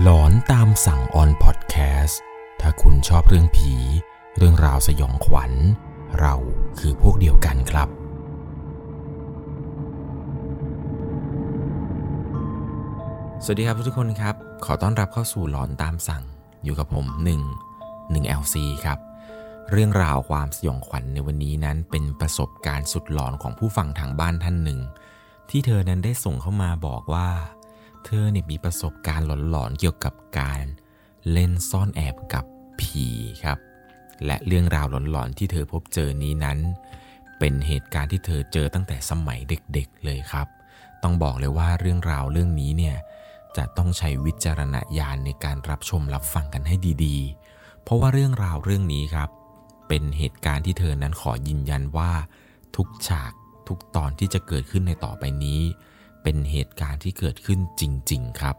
หลอนตามสั่งออนพอดแคสต์ถ้าคุณชอบเรื่องผี เรื่องราวสยองขวัญ เราคือพวกเดียวกันครับ สวัสดีครับทุกคนครับ ขอต้อนรับเข้าสู่หลอนตามสั่งอยู่กับผม1 1 LC ครับ เรื่องราวความสยองขวัญในวันนี้นั้นเป็นประสบการณ์สุดหลอนของผู้ฟังทางบ้านท่านหนึ่ง ที่เธอนั้นได้ส่งเข้ามาบอกว่า เธอเนี่ยมีประสบการณ์หลอนๆเกี่ยวกับการเล่นซ่อนแอบกับผีครับ และเรื่องราวหลอนๆที่เธอพบเจอนี้นั้น เป็นเหตุการณ์ที่เธอเจอตั้งแต่สมัยเด็กๆเลยครับ ต้องบอกเลยว่าเรื่องราวเรื่องนี้เนี่ยจะต้องใช้วิจารณญาณในการรับชมรับฟังกันให้ดีๆ เพราะว่าเรื่องราวเรื่องนี้ครับ เป็นเหตุการณ์ที่เธอนั้นขอยืนยันว่า ทุกฉากทุกตอนที่จะเกิดขึ้นในต่อไปนี้ เป็นเหตุการณ์ที่เกิดขึ้นจริง ๆ ครับ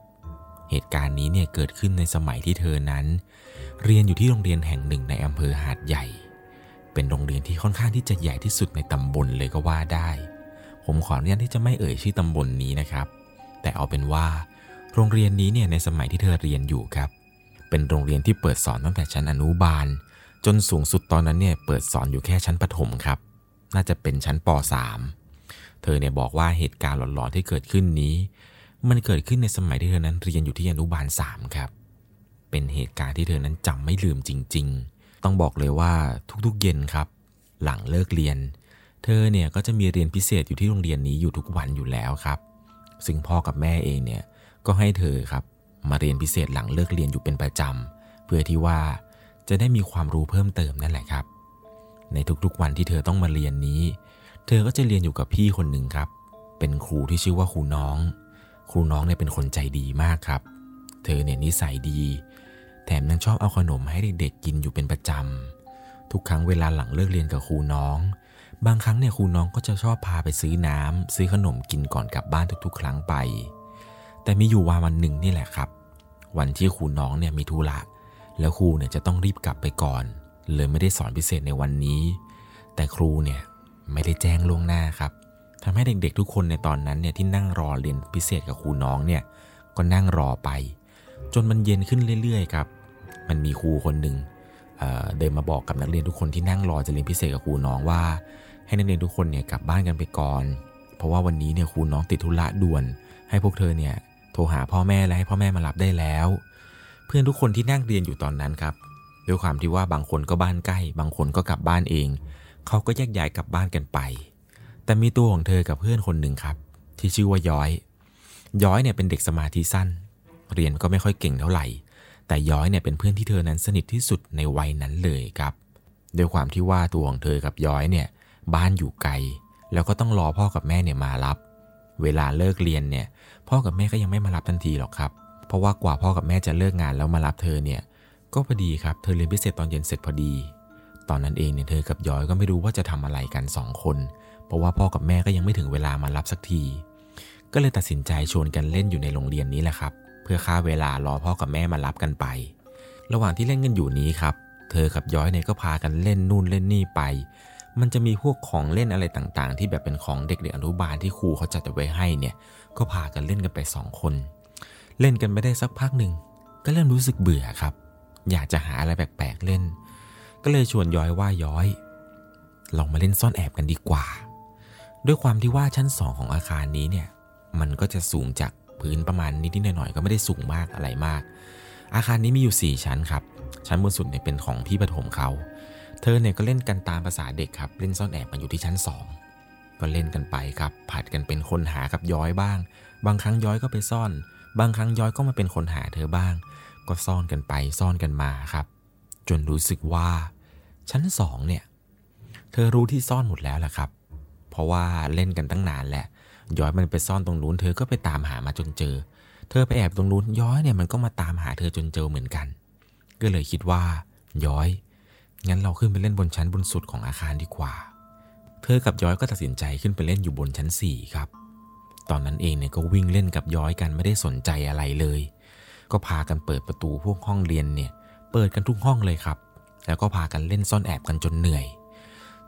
เหตุการณ์นี้เนี่ยเกิดขึ้นในสมัยที่เธอนั้น เรียนอยู่ที่โรงเรียนแห่งหนึ่งในอำเภอหาดใหญ่ เป็นโรงเรียนที่ค่อนข้างที่จะใหญ่ที่สุดในตำบลเลยก็ว่าได้ ผมขออนุญาตที่จะไม่เอ่ยชื่อตำบลนนี้นะครับ แต่เอาเป็นว่า โรงเรียนนี้เนี่ยในสมัยที่เธอเรียนอยู่ครับ เป็นโรงเรียนที่เปิดสอนตั้งแต่ชั้นอนุบาล จนสูงสุดตอนนั้นเนี่ยเปิดสอนอยู่แค่ชั้นประถมครับ น่าจะเป็นชั้นป .3 เธอเนี่ยบอกว่าเหตุการณ์หลอนๆที่เกิดขึ้นนี้ มันเกิดขึ้นในสมัยที่เธอนั้นเรียนอยู่ที่อนุบาล3ครับ เป็นเหตุการณ์ที่เธอนั้นจำไม่ลืมจริง ๆ ต้องบอกเลยว่าทุกๆเย็นครับ หลังเลิกเรียน เธอเนี่ยก็จะมีเรียนพิเศษอยู่ที่โรงเรียนนี้อยู่ทุกวันอยู่แล้วครับ ซึ่งพ่อกับแม่เองเนี่ยก็ให้เธอครับมาเรียนพิเศษหลังเลิกเรียนอยู่เป็นประจำเพื่อที่ว่าจะได้มีความรู้เพิ่มเติมนั่นแหละครับ ในทุกๆวันที่เธอต้องมาเรียนนี้ เธอก็จะเรียนอยู่กับพี่คนหนึ่งครับ เป็นครูที่ชื่อว่าครูน้อง ครูน้องเนี่ยเป็นคนใจดีมากครับ เธอเนี่ยนิสัยดี แถมยังชอบเอาขนมให้เด็กๆกินอยู่เป็นประจำ ทุกครั้งเวลาหลังเลิกเรียนกับครูน้อง บางครั้งเนี่ยครูน้องก็จะชอบพาไปซื้อน้ำซื้อขนมกินก่อนกลับบ้านทุกๆ ครั้งไป แต่มีอยู่วันวันหนึ่งนี่แหละครับ วันที่ครูน้องเนี่ยมีธุระแล้วครูเนี่ยจะต้องรีบกลับไปก่อน เลยไม่ได้สอนพิเศษในวันนี้ แต่ครูเนี่ย ไม่ได้แจ้งล่วงหน้าครับทำให้เด็กๆทุกคนในตอนนั้นเนี่ยที่นั่งรอเรียนพิเศษกับครูน้องเนี่ยก็นั่งรอไป จนมันเย็นขึ้นเรื่อยๆครับ มันมีครูคนหนึ่งเเดินมาบอกกับนักเรียนทุกคนที่นั่งรอจะเรียนพิเศษกับครูน้องว่า ให้นักเรียนทุกคนเนี่ยกลับบ้านกันไปก่อน เพราะว่าวันนี้เนี่ยครูน้องติดธุระด่วน ให้พวกเธอเนี่ยโทรหาพ่อแม่และให้พ่อแม่มารับได้แล้ว เพื่อนทุกคนที่นั่งเรียนอยู่ตอนนั้นครับด้วยความที่ว่าบางคนก็บ้านใกล้ บางคนก็กลับบ้านเอง เขาก็แยกย้ายกลับบ้านกันไป แต่มีตัวของเธอกับเพื่อนคนหนึ่งครับ ที่ชื่อว่าย้อย ย้อยเนี่ยเป็นเด็กสมาธิสั้น เรียนก็ไม่ค่อยเก่งเท่าไหร่ แต่ย้อยเนี่ยเป็นเพื่อนที่เธอนั้นสนิทที่สุดในวัยนั้นเลยครับด้วยความที่ว่าตัวของเธอกับย้อยเนี่ยบ้านอยู่ไกล แล้วก็ต้องรอพ่อกับแม่เนี่ยมารับ เวลาเลิกเรียนเนี่ยพ่อกับแม่ก็ยังไม่มารับทันทีหรอกครับ เพราะว่ากว่าพ่อกับแม่จะเลิกงานแล้วมารับเธอเนี่ยก็พอดีครับ เธอเรียนพิเศษตอนเย็นเสร็จพอดี ตอนนั้นเองเนี่ยเธอกับย้อยก็ไม่รู้ว่าจะทำอะไรกันสองคน เพราะว่าพ่อกับแม่ก็ยังไม่ถึงเวลามารับสักที ก็เลยตัดสินใจชวนกันเล่นอยู่ในโรงเรียนนี้แหละครับ เพื่อฆ่าเวลารอพ่อกับแม่มารับกันไป ระหว่างที่เล่นกันอยู่นี้ครับ เธอกับย้อยเนี่ยก็พากันเล่นนู่นเล่นนี่ไป มันจะมีพวกของเล่นอะไรต่างๆ ที่แบบเป็นของเด็กๆอนุบาลที่ครูเขาจัดไว้ให้เนี่ย ก็พากันเล่นกันไปสองคน เล่นกันไม่ได้สักพักหนึ่งก็เริ่มรู้สึกเบื่อครับ อยากจะหาอะไรแปลกๆเล่น ก็เลยชวนย้อยว่าย้อยลองมาเล่นซ่อนแอบกันดีกว่า ด้วยความที่ว่าชั้นสองของอาคารนี้เนี่ย มันก็จะสูงจากพื้นประมาณนิดๆหน่อยๆก็ไม่ได้สูงมากอะไรมาก อาคารนี้มีอยู่ 4 ชั้นครับ ชั้นบนสุดเนี่ยเป็นของพี่ปฐมเขา เธอเนี่ยก็เล่นกันตามภาษาเด็กครับ เล่นซ่อนแอบกันอยู่ที่ชั้น 2 ก็เล่นกันไปครับ ผัดกันเป็นคนหากับย้อยบ้าง บางครั้งย้อยก็ไปซ่อน บางครั้งย้อยก็มาเป็นคนหาเธอบ้าง ก็ซ่อนกันไปซ่อนกันมาครับ จนรู้สึกว่า ชั้นสองเนี่ย เธอรู้ที่ซ่อนหมดแล้วแหละครับ เพราะว่าเล่นกันตั้งนานแหละ ย้อยมันไปซ่อนตรงนู้นเธอก็ไปตามหามาจนเจอ เธอไปแอบตรงนู้นย้อยเนี่ยมันก็มาตามหาเธอจนเจอเหมือนกัน ก็เลยคิดว่า ย้อย งั้นเราขึ้นไปเล่นบนชั้นบนสุดของอาคารดีกว่า เธอกับย้อยก็ตัดสินใจขึ้นไปเล่นอยู่บนชั้น4ครับ ตอนนั้นเองเนี่ยก็วิ่งเล่นกับย้อยกันไม่ได้สนใจอะไรเลย ก็พากันเปิดประตูพวกห้องเรียนเนี่ย เปิดกันทุกห้องเลยครับ แล้วก็พากันเล่นซ่อนแอบกันจนเหนื่อย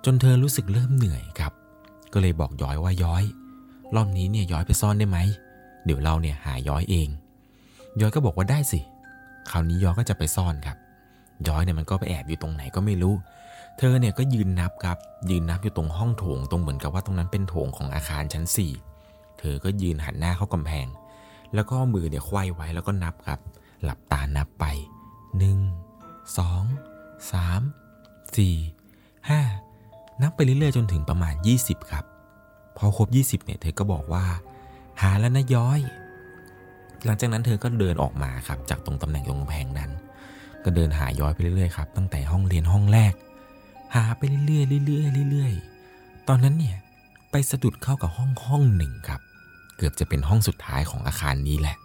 จนเธอรู้สึกเริ่มเหนื่อยครับ ก็เลยบอกย้อยว่าย้อย รอบนี้เนี่ยย้อยไปซ่อนได้ไหม เดี๋ยวเราเนี่ยหาย้อยเอง ย้อยก็บอกว่าได้สิ คราวนี้ย้อยก็จะไปซ่อนครับ ย้อยเนี่ยมันก็ไปแอบอยู่ตรงไหนก็ไม่รู้ เธอเนี่ยก็ยืนนับครับ ยืนนับอยู่ตรงห้องโถงตรงเหมือนกับว่าตรงนั้นเป็นโถงของอาคารชั้นสี่เธอก็ยืนหันหน้าเข้ากำแพง แล้วก็มือเนี่ยควายไว้แล้วก็นับครับ หลับตานับไปหนึ่ งสองสามสี่ห้านับไปเรื่อยๆ จนถึงประมาณ 20 ครับ พอครบ 20 เนี่ย เธอก็บอกว่า หาแล้วนะย้อย หลังจากนั้นเธอก็เดินออกมาครับ จากตรงตำแหน่งตรงกำแพงนั้น ก็เดินหาย้อยไปเรื่อยๆครับ ตั้งแต่ห้องเรียนห้องแรก หาไปเรื่อยๆเรื่อยๆเรื่อยๆ ตอนนั้นเนี่ยไปสะดุดเข้ากับห้องห้องหนึ่งครับ เกือบจะเป็นห้องสุดท้ายของอาคารนี้แหละ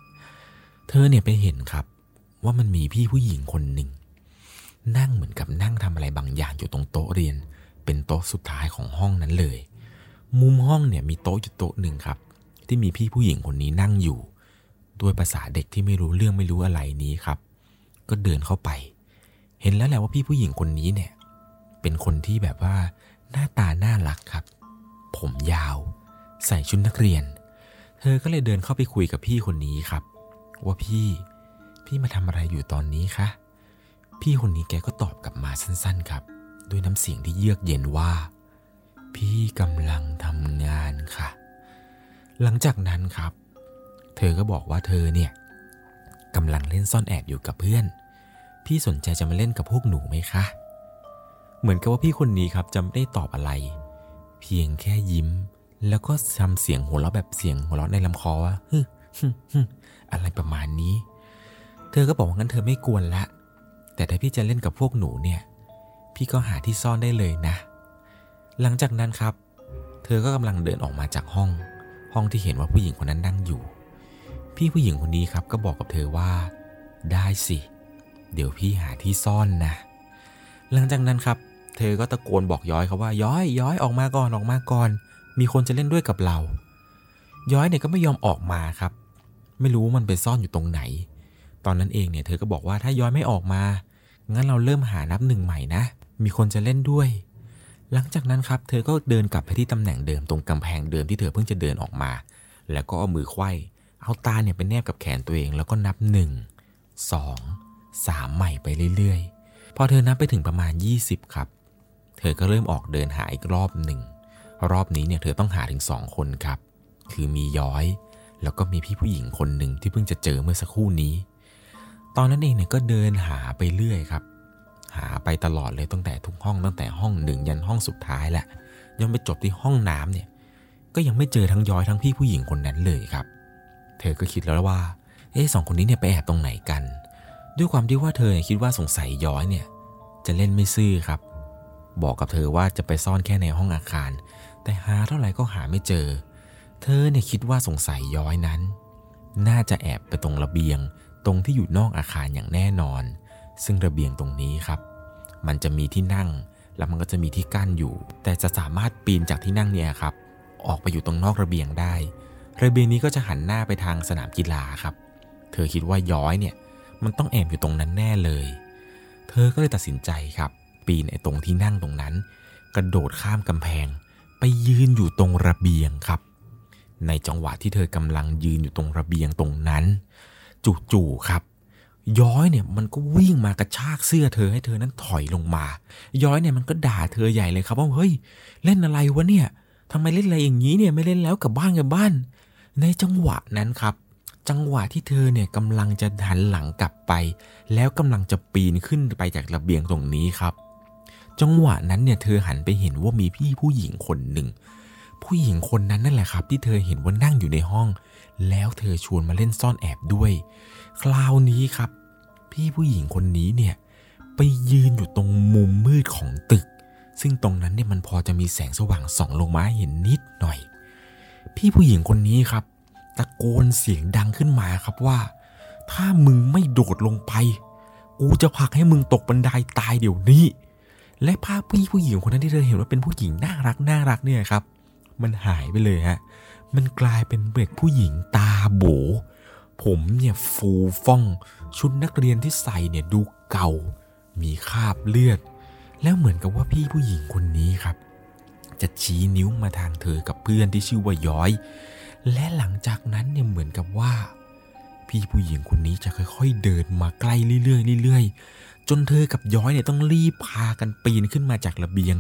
เธอเนี่ยไปเห็นครับว่ามันมีพี่ผู้หญิงคนหนึ่ง นั่งเหมือนกับนั่งทำอะไรบางอย่างอยู่ตรงโต๊ะเรียน เป็นโต๊ะสุดท้ายของห้องนั้นเลย มุมห้องเนี่ยมีโต๊ะอยู่โต๊ะหนึ่งครับ ที่มีพี่ผู้หญิงคนนี้นั่งอยู่ ด้วยภาษาเด็กที่ไม่รู้เรื่องไม่รู้อะไรนี้ครับ ก็เดินเข้าไป เห็นแล้วแหละว่าพี่ผู้หญิงคนนี้เนี่ย เป็นคนที่แบบว่าหน้าตาน่ารักครับ ผมยาว ใส่ชุดนักเรียน เธอก็เลยเดินเข้าไปคุยกับพี่คนนี้ครับ ว่าพี่ พี่มาทำอะไรอยู่ตอนนี้คะ พี่คนนี้แกก็ตอบกลับมาสั้นๆครับ ด้วยน้ำเสียงที่เยือกเย็นว่า พี่กำลังทำงานค่ะ หลังจากนั้นครับ เธอก็บอกว่าเธอเนี่ยกำลังเล่นซ่อนแอบอยู่กับเพื่อน พี่สนใจจะมาเล่นกับพวกหนูไหมคะ เหมือนกับว่าพี่คนนี้ครับจะไม่ได้ตอบอะไร เพียงแค่ยิ้ม แล้วก็ทำเสียงหัวเราะแบบเสียงหัวเราะในลำคอว่าฮึฮึฮึอะไรประมาณนี้ เธอก็บอกว่างั้นเธอไม่กวนละ แต่ถ้าพี่จะเล่นกับพวกหนูเนี่ย พี่ก็หาที่ซ่อนได้เลยนะ หลังจากนั้นครับ เธอก็กำลังเดินออกมาจากห้อง ห้องที่เห็นว่าผู้หญิงคนนั้นนั่งอยู่ พี่ผู้หญิงคนนี้ครับก็บอกกับเธอว่า ได้สิ เดี๋ยวพี่หาที่ซ่อนนะ หลังจากนั้นครับ เธอก็ตะโกนบอกย้อยเขาว่าย้อยย้อยออกมาก่อนออกมาก่อน มีคนจะเล่นด้วยกับเรา ย้อยเนี่ยก็ไม่ยอมออกมาครับ ไม่รู้มันไปซ่อนอยู่ตรงไหน ตอนนั้นเองเนี่ยเธอก็บอกว่าถ้าย้อยไม่ออกมา งั้นเราเริ่มหานับหนึ่งใหม่นะ มีคนจะเล่นด้วย หลังจากนั้นครับเธอก็เดินกลับไปที่ตำแหน่งเดิมตรงกำแพงเดิมที่เธอเพิ่งจะเดินออกมา แล้วก็เอามือไขว้เอาตาเนี่ยไปแนบกับแขนตัวเองแล้วก็นับหนึ่งสองสามใหม่ไปเรื่อยๆ พอเธอนับไปถึงประมาณ 20 ครับ เธอก็เริ่มออกเดินหาอีกรอบหนึ่ง รอบนี้เนี่ยเธอต้องหาถึงสองคนครับ คือมีย้อย แล้วก็มีพี่ผู้หญิงคนหนึ่งที่เพิ่งจะเจอเมื่อสักครู่นี้ อนนั้นเองเนี่ยก็เดินหาไปเรื่อยครับ หาไปตลอดเลยตั้งแต่ทุกห้องตั้งแต่ห้องหนึ่งยันห้องสุดท้ายแหละยังไปจบที่ห้องน้ำเนี่ย ก็ยังไม่เจอทั้งย้อยทั้งพี่ผู้หญิงคนนั้นเลยครับ เธอก็คิดแล้วว่า เอ๊ะสองคนนี้เนี่ยไปแอบตรงไหนกัน ด้วยความที่ว่าเธอเนี่ยคิดว่าสงสัยย้อยเนี่ย จะเล่นไม่ซื่อครับ บอกกับเธอว่าจะไปซ่อนแค่ในห้องอาคาร แต่หาเท่าไหร่ก็หาไม่เจอ เธอเนี่ยคิดว่าสงสัยย้อยนั้น น่าจะแอบไปตรงระเบียง ตรงที่อยู่นอกอาคารอย่างแน่นอน ซึ่งระเบียงตรงนี้ครับ มันจะมีที่นั่งแล้วมันก็จะมีที่กั้นอยู่ แต่จะสามารถปีนจากที่นั่งเนี่ยครับ ออกไปอยู่ตรงนอกระเบียงได้ ระเบียงนี้ก็จะหันหน้าไปทางสนามกีฬาครับ เธอคิดว่าย้อยเนี่ยมันต้องแอบอยู่ตรงนั้นแน่เลย เธอก็เลยตัดสินใจครับ ปีนไอ้ตรงที่นั่งตรงนั้น กระโดดข้ามกำแพง ไปยืนอยู่ตรงระเบียงครับ ในจังหวะที่เธอกำลังยืนอยู่ตรงระเบียงตรงนั้น จู่ๆครับ ย้อยเนี่ยมันก็วิ่งมากระชากเสื้อเธอให้เธอนั้นถอยลงมา ย้อยเนี่ยมันก็ด่าเธอใหญ่เลยครับว่าเฮ้ยเล่นอะไรวะเนี่ยทำไมเล่นอะไรอย่างนี้เนี่ยไม่เล่นแล้วกลับบ้านกลับบ้าน ในจังหวะนั้นครับ จังหวะที่เธอเนี่ยกำลังจะหันหลังกลับไป แล้วกำลังจะปีนขึ้นไปจากระเบียงตรงนี้ครับ จังหวะนั้นเนี่ยเธอหันไปเห็นว่ามีพี่ผู้หญิงคนหนึ่งผู้หญิงคนนั้นนั่นแหละครับ ที่เธอเห็นว่านั่งอยู่ในห้อง แล้วเธอชวนมาเล่นซ่อนแอบด้วย คราวนี้ครับ พี่ผู้หญิงคนนี้เนี่ยไปยืนอยู่ตรงมุมมืดของตึก ซึ่งตรงนั้นเนี่ยมันพอจะมีแสงสว่างส่องลงมาเห็นนิดหน่อย พี่ผู้หญิงคนนี้ครับ ตะโกนเสียงดังขึ้นมาครับว่า ถ้ามึงไม่โดดลงไป กูจะผลักให้มึงตกบันไดตายเดี๋ยวนี้ และภาพพี่ผู้หญิงคนนั้นที่เธอเห็นว่าเป็นผู้หญิงน่ารักน่ารักเนี่ยครับ มันหายไปเลยฮะ มันกลายเป็นเด็กผู้หญิงตาโบ ผมเนี่ยฟูฟ่อง ชุดนักเรียนที่ใส่เนี่ยดูเก่า มีคราบเลือด แล้วเหมือนกับว่าพี่ผู้หญิงคนนี้ครับ จะชี้นิ้วมาทางเธอกับเพื่อนที่ชื่อว่าย้อย และหลังจากนั้นเนี่ยเหมือนกับว่า พี่ผู้หญิงคนนี้จะค่อยๆเดินมาใกล้เรื่อยๆเรื่อยๆ จนเธอกับย้อยเนี่ยต้องรีบพากันปีนขึ้นมาจากระเบียง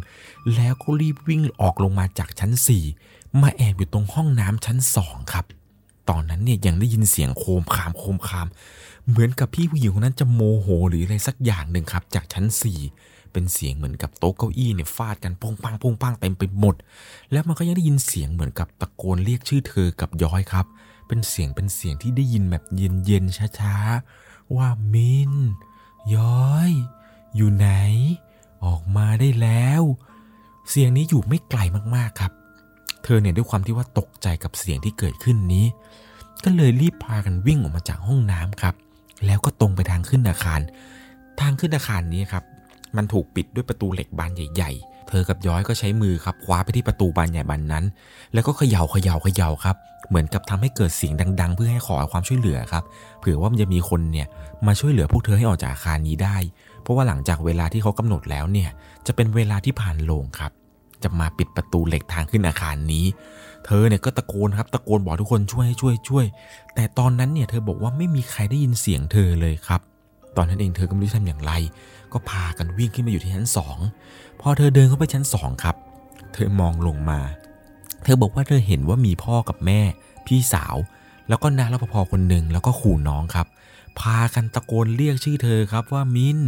แล้วก็รีบวิ่งออกลงมาจากชั้น4 มาแอบอยู่ตรงห้องน้ำชั้นสองครับ ตอนนั้นเนี่ยยังได้ยินเสียงโคมคามโคมคาม เหมือนกับพี่ผู้หญิงคนนั้นจะโมโหหรืออะไรสักอย่างหนึ่งครับ จากชั้น4เป็นเสียงเหมือนกับโต๊ะเก้าอี้เนี่ยฟาดกันปงปังปงปังเต็มไปหมด แล้วมันก็ยังได้ยินเสียงเหมือนกับตะโกนเรียกชื่อเธอกับย้อยครับ เป็นเสียงเป็นเสียงที่ได้ยินแบบเย็นๆช้าๆ ว่ามินย้อย อยู่ไหน ออกมาได้แล้ว เสียงนี้อยู่ไม่ไกลมากๆครับ อเนี่ยด้วยความที่ว่าตกใจกับเสียงที่เกิดขึ้นนี้ ก็เลยรีบพากันวิ่งออกมาจากห้องน้ำครับ แล้วก็ตรงไปทางขึ้นอาคาร ทางขึ้นอาคารนี้ครับ มันถูกปิดด้วยประตูเหล็กบานใหญ่ ๆ เธอกับย้อยก็ใช้มือครับคว้าไปที่ประตูบานใหญ่บานนั้น แล้วก็เขย่าเขย่าเขย่าครับ เหมือนกับทำให้เกิดเสียงดัง ๆ เพื่อให้ขอความช่วยเหลือครับ เผื่อว่ามันจะมีคนเนี่ยมาช่วยเหลือพวกเธอให้ออกจากอาคารนี้ได้ เพราะว่าหลังจากเวลาที่เขากำหนดแล้วเนี่ย จะเป็นเวลาที่ผ่านโลงครับจะมาปิดประตูเหล็กทาง ขึ้นอาคารนี้ เธอเนี่ยก็ตะโกนครับตะโกนบอกทุกคนช่วยให้ช่วยช่วย แต่ตอนนั้นเนี่ยเธอบอกว่าไม่มีใครได้ยินเสียงเธอเลยครับ ตอนนั้นเองเธอก็ไม่รู้ทำอย่างไร ก็พากันวิ่งขึ้นมาอยู่ที่ชั้นสองพอเธอเดินเข้าไปชั้นสองครับ เธอมองลงมา เธอบอกว่าเธอเห็นว่ามีพ่อกับแม่ พี่สาว แล้วก็น้ารปภคนหนึ่งแล้วก็ขู่น้องครับ พากันตะโกนเรียกชื่อเธอครับว่ามิน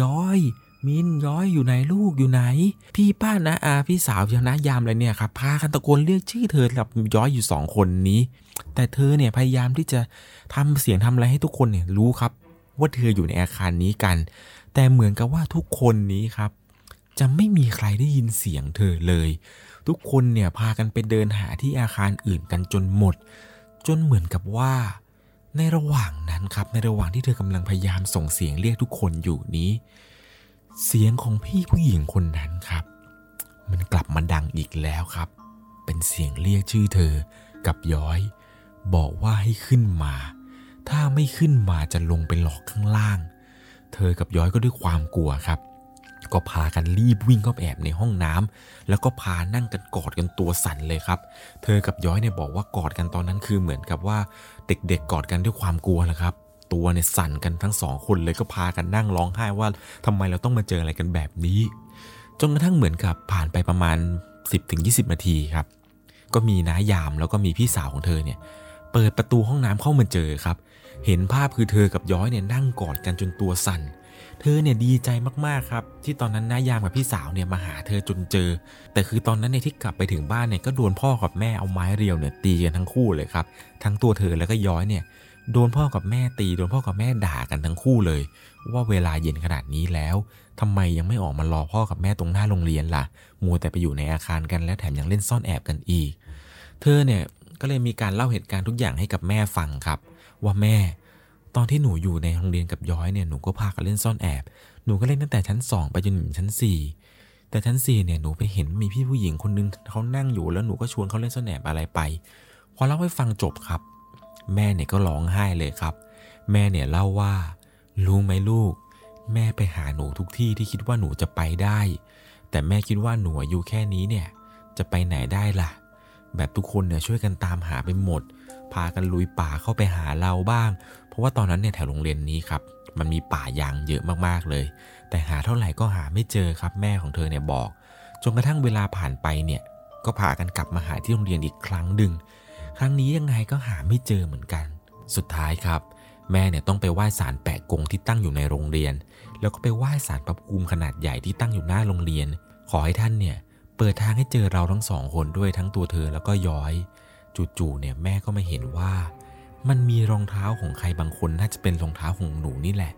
ย้อย มินย้อยอยู่ไหนลูกอยู่ไหน พี่ป้านะอาพี่สาวพี่นะยามอะไรเนี่ยครับพากันตะโกนเรียกชื่อเธอกับย้อยอยู่สองคนนี้ แต่เธอเนี่ยพยายามที่จะทำเสียงทำอะไรให้ทุกคนเนี่ยรู้ครับ ว่าเธออยู่ในอาคารนี้กัน แต่เหมือนกับว่าทุกคนนี้ครับ จะไม่มีใครได้ยินเสียงเธอเลย ทุกคนเนี่ยพากันไปเดินหาที่อาคารอื่นกันจนหมด จนเหมือนกับว่าในระหว่างนั้นครับในระหว่างที่เธอกำลังพยายามส่งเสียงเรียกทุกคนอยู่นี้ เสียงของพี่ผู้หญิงคนนั้นครับ มันกลับมาดังอีกแล้วครับ เป็นเสียงเรียกชื่อเธอกับย้อย บอกว่าให้ขึ้นมา ถ้าไม่ขึ้นมาจะลงไปหลอกข้างล่าง เธอกับย้อยก็ด้วยความกลัวครับ ก็พากันรีบวิ่งเข้าแอบในห้องน้ำแล้วก็พานั่งกันกอดกันตัวสั่นเลยครับ เธอกับย้อยเนี่ยบอกว่ากอดกันตอนนั้นคือเหมือนกับว่าเด็กๆกอดกันด้วยความกลัวแหละครับ ตัวเนี่ยสั่นกันทั้งสองคนเลยก็พากันนั่งร้องไห้ว่าทำไมเราต้องมาเจออะไรกันแบบนี้ จนกระทั่งเหมือนกับผ่านไปประมาณ 10-20 นาทีครับ ก็มีน้ายามแล้วก็มีพี่สาวของเธอเนี่ยเปิดประตูห้องน้ำเข้ามาเจอครับ เห็นภาพคือเธอกับย้อยเนี่ยนั่งกอดกันจนตัวสั่น เธอเนี่ยดีใจมากๆครับ ที่ตอนนั้นน้ายามกับพี่สาวเนี่ยมาหาเธอจนเจอ แต่คือตอนนั้นเนี่ยที่กลับไปถึงบ้านเนี่ยก็โดนพ่อกับแม่เอาไม้เรียวเนี่ยตีกันทั้งคู่เลยครับ ทั้งตัวเธอแล้วก็ย้อยเนี่ย โดนพ่อกับแม่ตี โดนพ่อกับแม่ด่ากันทั้งคู่เลย ว่าเวลาเย็นขนาดนี้แล้วทำไมยังไม่ออกมารอพ่อกับแม่ตรงหน้าโรงเรียนล่ะ มัวแต่ไปอยู่ในอาคารกันแล้วแถมยังเล่นซ่อนแอบกันอีก เธอเนี่ยก็เลยมีการเล่าเหตุการณ์ทุกอย่างให้กับแม่ฟังครับ ว่าแม่ ตอนที่หนูอยู่ในโรงเรียนกับย้อยเนี่ยหนูก็พากันเล่นซ่อนแอบ หนูก็เล่นตั้งแต่ชั้น 2 ไปจนถึงชั้น 4 แต่ชั้น4เนี่ยหนูไปเห็นมีพี่ผู้หญิงคนนึงเขานั่งอยู่แล้วหนูก็ชวนเขาเล่นซ่อนแอบอะไรไปพอเล่าให้ฟังจบครับ แม่เนี่ยก็ร้องไห้เลยครับ แม่เนี่ยเล่าว่า รู้ไหมลูก แม่ไปหาหนูทุกที่ที่คิดว่าหนูจะไปได้ แต่แม่คิดว่าหนูอายู่แค่นี้เนี่ย จะไปไหนได้ล่ะ แบบทุกคนเนี่ยช่วยกันตามหาไปหมด พากันลุยป่าเข้าไปหาเราบ้าง เพราะว่าตอนนั้นเนี่ยแถวโรงเรียนนี้ครับ มันมีป่ายางเยอะมากๆเลย แต่หาเท่าไหร่ก็หาไม่เจอครับ แม่ของเธอเนี่ยบอกจนกระทั่งเวลาผ่านไปเนี่ยก็พากันกลับมาหาที่โรงเรียนอีกครั้งหนึ่ง ครั้งนี้ยังไงก็หาไม่เจอเหมือนกัน สุดท้ายครับ แม่เนี่ยต้องไปไหว้ศาลแปะกงที่ตั้งอยู่ในโรงเรียน แล้วก็ไปไหว้ศาลพระภูมิขนาดใหญ่ที่ตั้งอยู่หน้าโรงเรียน ขอให้ท่านเนี่ยเปิดทางให้เจอเราทั้งสองคนด้วยทั้งตัวเธอแล้วก็ย้อย จู่ๆเนี่ยแม่ก็มาเห็นว่า มันมีรองเท้าของใครบางคนน่าจะเป็นรองเท้าของหนูนี่แหละ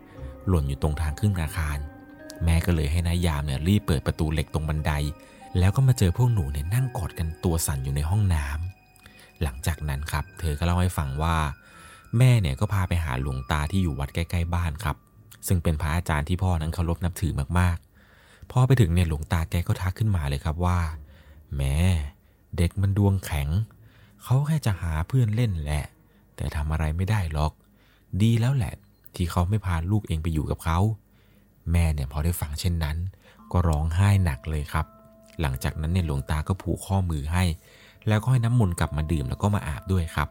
หล่นอยู่ตรงทางขึ้นอาคาร แม่ก็เลยให้นายยามเนี่ยรีบเปิดประตูเหล็กตรงบันได แล้วก็มาเจอพวกหนูเนี่ยนั่งกอดกันตัวสั่นอยู่ในห้องน้ำ หลังจากนั้นครับ เธอก็เล่าให้ฟังว่า แม่เนี่ยก็พาไปหาหลวงตาที่อยู่วัดใกล้ ๆ บ้านครับ ซึ่งเป็นพระอาจารย์ที่พ่อนั้นเคารพนับถือมากๆ พอไปถึงเนี่ยหลวงตาแกก็ทักขึ้นมาเลยครับว่าแม่เด็กมันดวงแข็ง เขาแค่จะหาเพื่อนเล่นแหละ แต่ทำอะไรไม่ได้หรอก ดีแล้วแหละ ที่เขาไม่พาลูกเองไปอยู่กับเขา แม่เนี่ยพอได้ฟังเช่นนั้น ก็ร้องไห้หนักเลยครับ หลังจากนั้นเนี่ยหลวงตาก็ผูกข้อมือให้ แล้วก็ให้น้ำมนต์กลับมาดื่มแล้วก็มาอาบด้วยครับ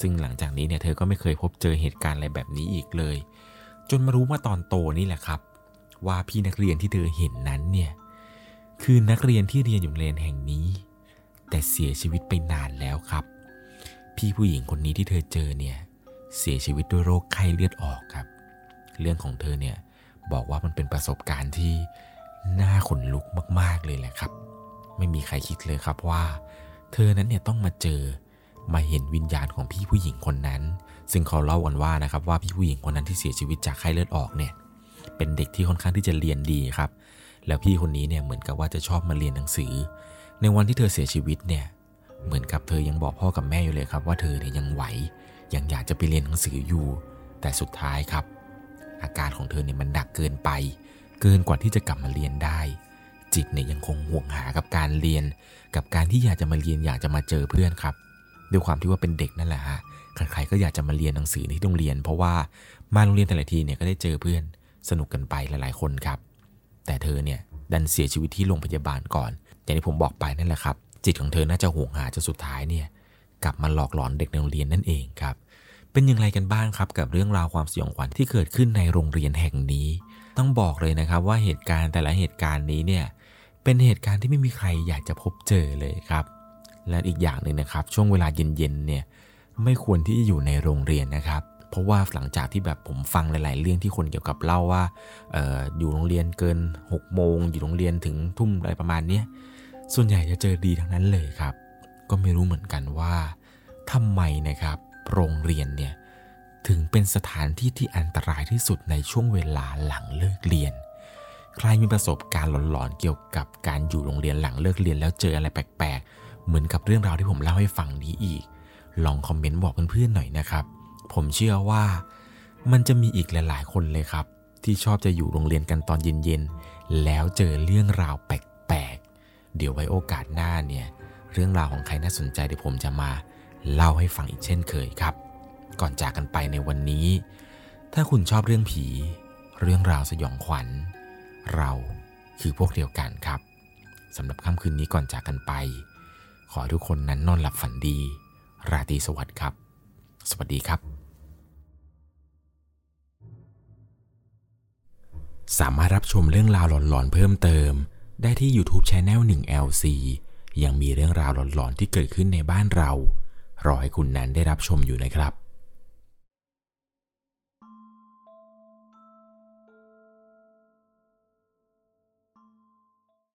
ซึ่งหลังจากนี้เนี่ยเธอก็ไม่เคยพบเจอเหตุการณ์อะไรแบบนี้อีกเลย จนมารู้ว่าตอนโตนี่แหละครับ ว่าพี่นักเรียนที่เธอเห็นนั้นเนี่ยคือนักเรียนที่เรียนอยู่โรงเรียนแห่งนี้ แต่เสียชีวิตไปนานแล้วครับ พี่ผู้หญิงคนนี้ที่เธอเจอเนี่ยเสียชีวิตด้วยโรคไข้เลือดออกครับ เรื่องของเธอเนี่ยบอกว่ามันเป็นประสบการณ์ที่น่าขนลุกมาก ๆเลยแหละครับ ไม่มีใครคิดเลยครับว่า เธอนั้นเนี่ยต้องมาเจอมาเห็นวิญญาณของพี่ผู้หญิงคนนั้น ซึ่งเขาเล่ากันว่านะครับว่าพี่ผู้หญิงคนนั้นที่เสียชีวิตจากไข้เลือดออกเนี่ยเป็นเด็กที่ค่อนข้างที่จะเรียนดีครับ แล้วพี่คนนี้เนี่ยเหมือนกับว่าจะชอบมาเรียนหนังสือ ในวันที่เธอเสียชีวิตเนี่ยเหมือนกับเธอยังบอกพ่อกับแม่อยู่เลยครับว่าเธอเนี่ยยังไหวยังอยากจะไปเรียนหนังสืออยู่ แต่สุดท้ายครับ อาการของเธอเนี่ยมันหนักเกินไป เกินกว่าที่จะกลับมาเรียนได้ จิตเนี่ยยังคงห่วงหากับการเรียน กับการที่อยากจะมาเรียนอยากจะมาเจอเพื่อนครับด้วยความที่ว่าเป็นเด็กนั่นแหละฮะใครๆก็อยากจะมาเรียนหนังสือที่โรงเรียน เพราะว่ามาโรงเรียนแต่ละทีเนี่ยก็ได้เจอเพื่อนสนุกกันไปหลายๆคนครับ แต่เธอเนี่ยดันเสียชีวิตที่โรงพยาบาลก่อน อย่างที่ผมบอกไปนั่นแหละครับ จิตของเธอน่าจะห่วงหาจนสุดท้ายเนี่ยกลับมาหลอกหลอนเด็กในโรงเรียนนั่นเองครับ เป็นอย่างไรกันบ้างครับกับเรื่องราวความสยองขวัญที่เกิดขึ้นในโรงเรียนแห่งนี้ ต้องบอกเลยนะครับว่าเหตุการณ์แต่ละเหตุการณ์นี้เนี่ย เป็นเหตุการณ์ที่ไม่มีใครอยากจะพบเจอเลยครับ และอีกอย่างหนึ่งนะครับ ช่วงเวลาเย็นๆเนี่ยไม่ควรที่จะอยู่ในโรงเรียนนะครับ เพราะว่าหลังจากที่แบบผมฟังหลาย ๆ เรื่องที่คนเกี่ยวกับเล่าว่าอออยู่โรงเรียนเกิน6โมงอยู่โรงเรียนถึงทุ่มอะไรประมาณนี้ส่วนใหญ่จะเจอดีทั้งนั้นเลยครับ ก็ไม่รู้เหมือนกันว่าทำไมนะครับ โรงเรียนเนี่ยถึงเป็นสถานที่ที่อันตรายที่สุดในช่วงเวลาหลังเลิกเรียน ใครมีประสบการณ์หลอนๆเกี่ยวกับการอยู่โรงเรียนหลังเลิกเรียนแล้วเจออะไรแปลกๆ เหมือนกับเรื่องราวที่ผมเล่าให้ฟังนี้อีก ลองคอมเมนต์บอกเพื่อนๆหน่อยนะครับ ผมเชื่อว่า มันจะมีอีกหลายๆ คนเลยครับ ที่ชอบจะอยู่โรงเรียนกันตอนเย็นๆ แล้วเจอเรื่องราวแปลกๆ เดี๋ยวไว้โอกาสหน้าเนี่ย เรื่องราวของใครน่าสนใจเดี๋ยวผมจะมาเล่าให้ฟังอีกเช่นเคยครับ ก่อนจากกันไปในวันนี้ ถ้าคุณชอบเรื่องผี เรื่องราวสยองขวัญ เราคือพวกเดียวกันครับสำหรับค่ำคืนนี้ก่อนจากกันไป ขอทุกคนนั้นนอนหลับฝันดี ราตรีสวัสดิ์ครับ สวัสดีครับ สามารถรับชมเรื่องราวหลอนๆเพิ่มเติม ได้ที่ YouTube Channel 1 LC ยังมีเรื่องราวหลอนๆที่เกิดขึ้นในบ้านเรา รอให้คุณนั้นได้รับชมอยู่นะครับ